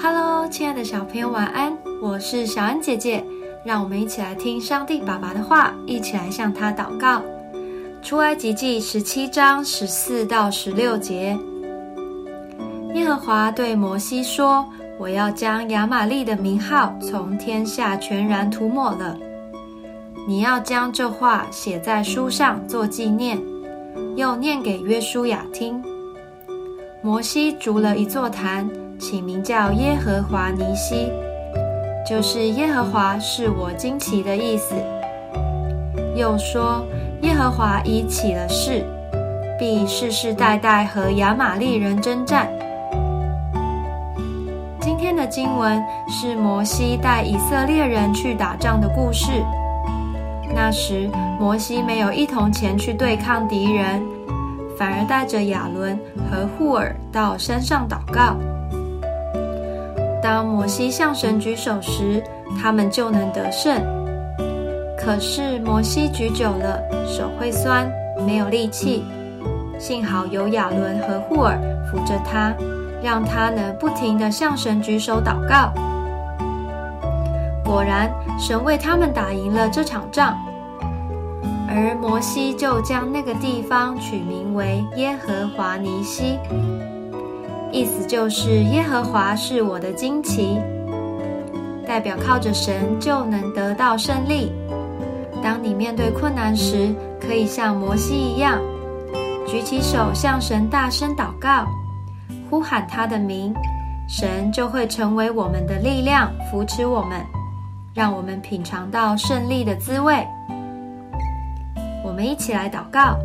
Hello，亲爱的小朋友，晚安！我是小安姐姐，让我们一起来听上帝爸爸的话，一起来向他祷告。出埃及记十七章十四到十六节，耶和华对摩西说：“我要将亚玛利的名号从天下全然涂抹了。你要将这话写在书上做纪念，又念给约书亚听。”摩西筑了一座坛。起名叫耶和华尼西，就是耶和华是我惊奇的意思。又说耶和华已起了誓，必世世代代和亚玛利人征战。今天的经文是摩西带以色列人去打仗的故事。那时摩西没有一同前去对抗敌人，反而带着亚伦和户尔到山上祷告。当摩西向神举手时，他们就能得胜。可是摩西举久了，手会酸，没有力气。幸好有亚伦和户尔扶着他，让他能不停地向神举手祷告。果然，神为他们打赢了这场仗。而摩西就将那个地方取名为耶和华尼西。意思就是耶和华是我的旌旗，代表靠着神就能得到胜利。当你面对困难时，可以像摩西一样，举起手向神大声祷告，呼喊他的名，神就会成为我们的力量，扶持我们，让我们品尝到胜利的滋味。我们一起来祷告，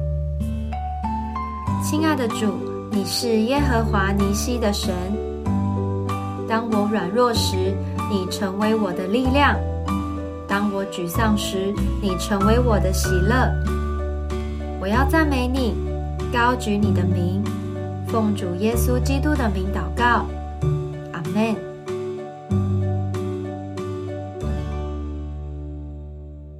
亲爱的主。你是耶和华尼西的神。当我软弱时，你成为我的力量；当我沮丧时，你成为我的喜乐。我要赞美你，高举你的名，奉主耶稣基督的名祷告，阿门。